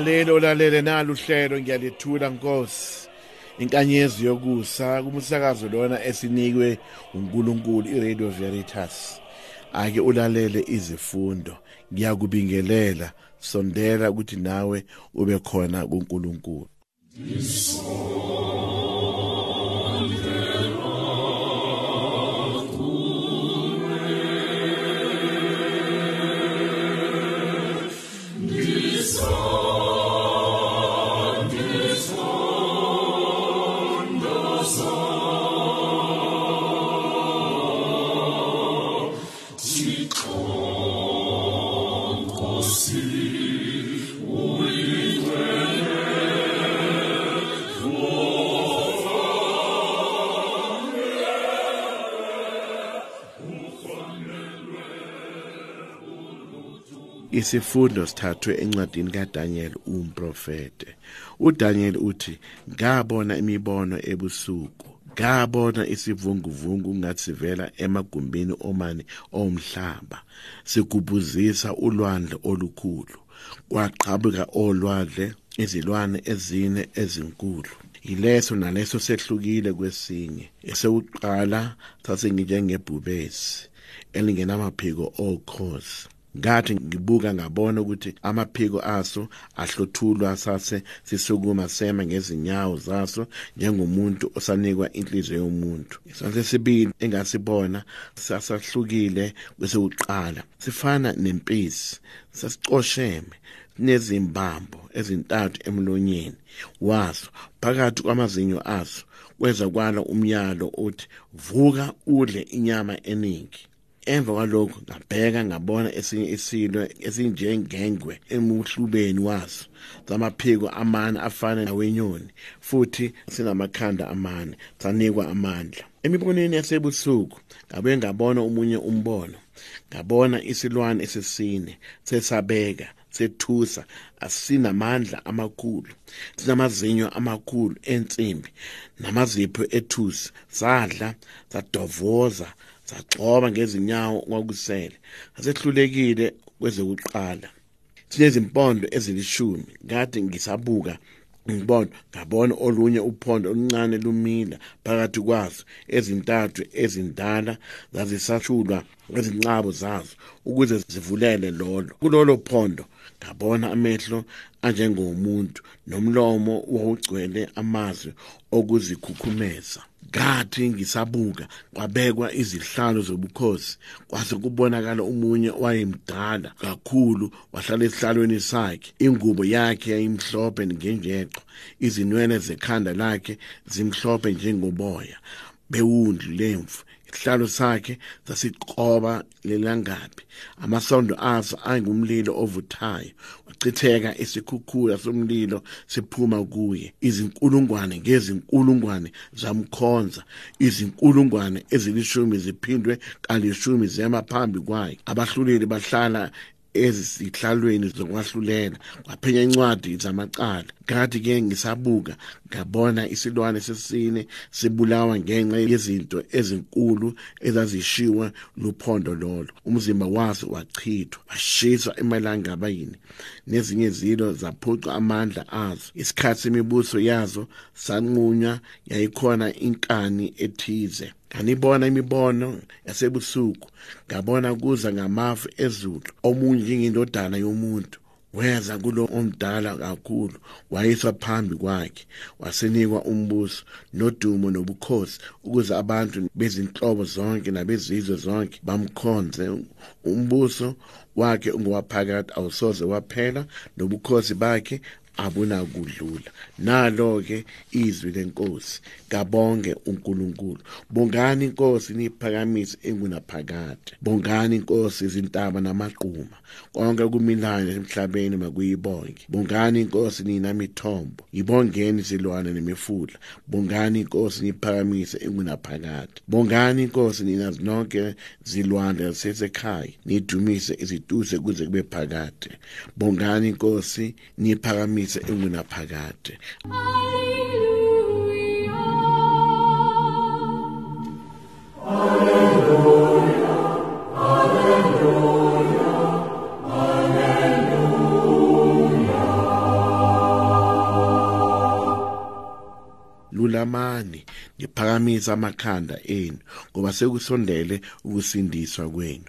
mlalelo olalele nalo uhlelo ngiyalithula nkosi. Inkanyezi yokusa kumsakazo lona esinikwe uNkulunkulu iRadio Veritas. Ake ulalele izifundo ngiyakubingelela sondela ukuthi nawe ube khona kuNkulunkulu. Isifundo sithathwe encwadini kaDaniel umprofete. uDaniel uthi ngabona imibono ebusuku ngabona isivunguvungu ngathi sivela emagumbini omane omhlaba sigubuzisa ulwandle olukhulu kwaqhabuka olwandle izilwane ezine ezinkulu. Yileso naleso sehlukile kwesinye esekuqala sasengijengebhubesi elingenamaphiko okhozi. Ngathi ngibuka ngabona ukuthi amaphiko aso ahlothulwa sase sisukuma sema ngezinyawo zaso njengomuntu osanikwa inhliziyo yomuntu. Sasesibili engasibona sasahlukile kwesekuqala. Sifana nempisi sasicosheme nezimbambo ezintathu emlonyeni. Waso phakathi kwamazinyo aso kweza kwala umyalo uthi vuka udle inyama eningi emva kwalokho ngabheka ngabona esinye isilo esinjengengwe emuhlubeni waso zamaphiko amane afana nawenyoni futhi sinamakhanda amane sanikwa amandla. Emibonweni yasebusuku ngabe ngabona omunye umbono ngabona isilwane esisine sesabeka sethusa asinamandla amakhulu sinamazinyo amakhulu ensimbi namazipho ethusi sadla sadovoza sagcoba ngezinyawo kwakusele. Asehlulekile kwezokuqala. Sinezimpondo ezilishumi. Kade ngisabuka ngibona ngabona olunye uphondo oluncane lumila phakathi kwazo. Ezintathu ezindala zazisashulwa ngezinqabo zazo ukuze zivulele lolo. Kulolo phondo ngabona amehlo anjengomuntu nomlomo wawugcwele amazwi okuzikhukhumeza. Ngathi ngisabuka kwabekwa izihlalo zobukhosi kwase kubonakala umunye wayemdala kakhulu wahlala esihlalweni sakhe. Ingubo yakhe yayimhlophe ngenjeqo izinwele zekhanda lakhe zimhlophe njengoboya bewundlu lemfu isihlalo sakhe sasiqoba lelangabi amasondo aso ayingumlilo ovuthayo. Wachitheka isikhukhula somlilo siphuma kuye. Izinkulungwane ngezinkulungwane zamkhonza. Izinkulungwane ezilishumi ziphindwe kalishumi zema phambi kwakhe abahluleli bahlala ezihlalweni zokwahlulela kwaphenya incwadi zamacala. Ngathi ke ngisabuka ngabona isilwane sesine sibulawa ngenxa yezinto ezinkulu ezazishiwa luphondo lolo. Umzimba waso wachithwa washiswa emalangabayini nezinye zilo zaphuca amandla azo. Isikhathi semibuso yazo sanqunywa yayikhona inkani ethize. Nganibona imibono yasebusuku. Ngabona kuza ngamafu ezulu. Omunye njengendodana yomuntu weza kulo omdala kakhulu wayiswa phambi kwakhe wasenikwa umbuso nodumo nobukhosi ukuze abantu bezinhlobo zonke nabezizwe zonke bamkhonze. Umbuso wakhe ungowaphakade awusoze waphela nobukhosi bakhe abunakudlula. Nalo ke izwi lenkosi kabonge uNkulunkulu. Bongani inkosi niphakamise engunaphakade. Bongani inkosi izintaba namaqhuma konke kumilayo emhlabeni makuyibonge. Bongani inkosi nina mithombo ibongeni izilwane nemifula. Bongani inkosi niphakamise engunaphakade. Bongani inkosi nina zonke zilwandle zasekhaya nidumise izituse kuze kube phakade. Bongani inkosi niphakamise engunaphakade lulamani ngiphakamisa amakhanda enu ngoba sekusondele ukusindiswa kwenu.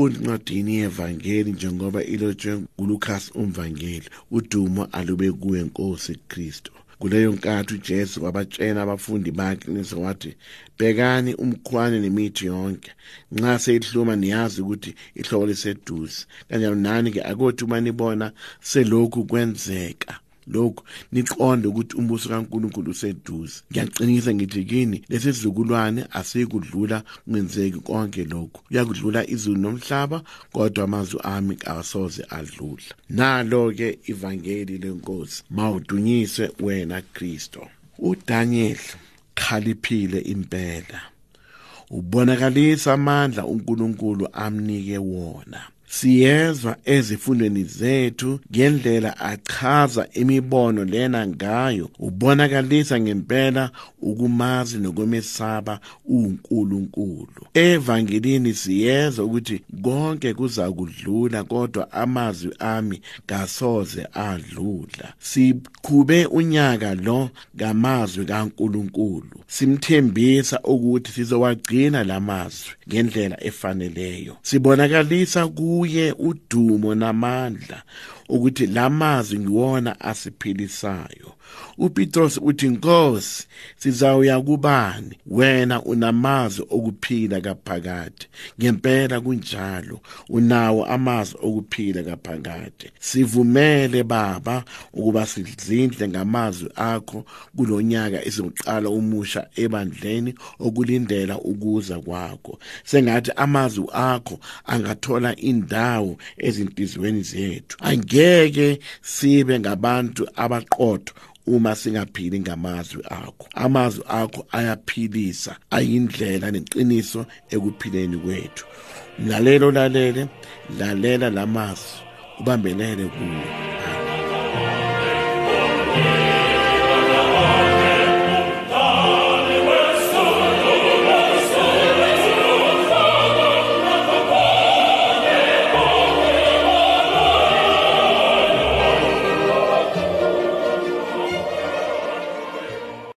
Kufunda incwadini yevangeli njengoba ilotshwe nguLukas umvangeli udumo alube kuwe Nkosi Kristu. Kuleyo nkathi uJesu wabatshela abafundi bakhe nizowathi bhekani umkhwane nemithi yonke. Nxa seyihluma niyazi ukuthi ihlobo liseduze. Kanjalo nani ke akothi uma nibona selokhu kwenzeka. Lokhu niqonde ukuthi umbuso kaNkuluNkulu useduze. Ngiyaqinisa ngithi kini lesi sizukulwane asikudlula kungenzeki konke lokhu. Uyakudlula izulu nomhlaba kodwa amazwi ami kawasoze adlula nalo ke ivangeli lenkosi mawudunyiswe wena Kristo. uDaniel khaliphile impela ubonakalisa amandla uNkulunkulu amnike wona. Siyezwa ezifundweni zethu ngendlela achaza imibono lena ngayo ubonakalisa ngempela ukumazi nokumesaba uNkulunkulu. Evangelini siyezwa ukuthi konke kuza kudlula kodwa amazwi ami kasoze adlula. Siqhube unyaka lo ngamazwi kaNkulunkulu. Simthembisa ukuthi sizowagcina lamazwi ngendlela efaneleyo. Sibonakalisa ku kuye udumo namandla. Ukuthi lamazwi ngiwona asiphilisayo. uPetros uthi Nkosi sizawuya kubani? Wena unamazwi okuphila kaphakade. Ngempela kunjalo. Unawo amazwi okuphila kaphakade. Sivumele baba ukuba sidlindle ngamazwi akho kulonyaka esiqala umusha ebandleni okulindela ukuza kwakho. Sengathi amazwi akho angathola indawo ezinhlizweni zethu. Angeke sibe ngabantu abaqotho uma singaphili ngamazwi akho. Amazwi akho ayaphilisa ayindlela neqiniso ekuphileni kwethu. Lalelo lalele lalela lamazwi ubambelele kuwo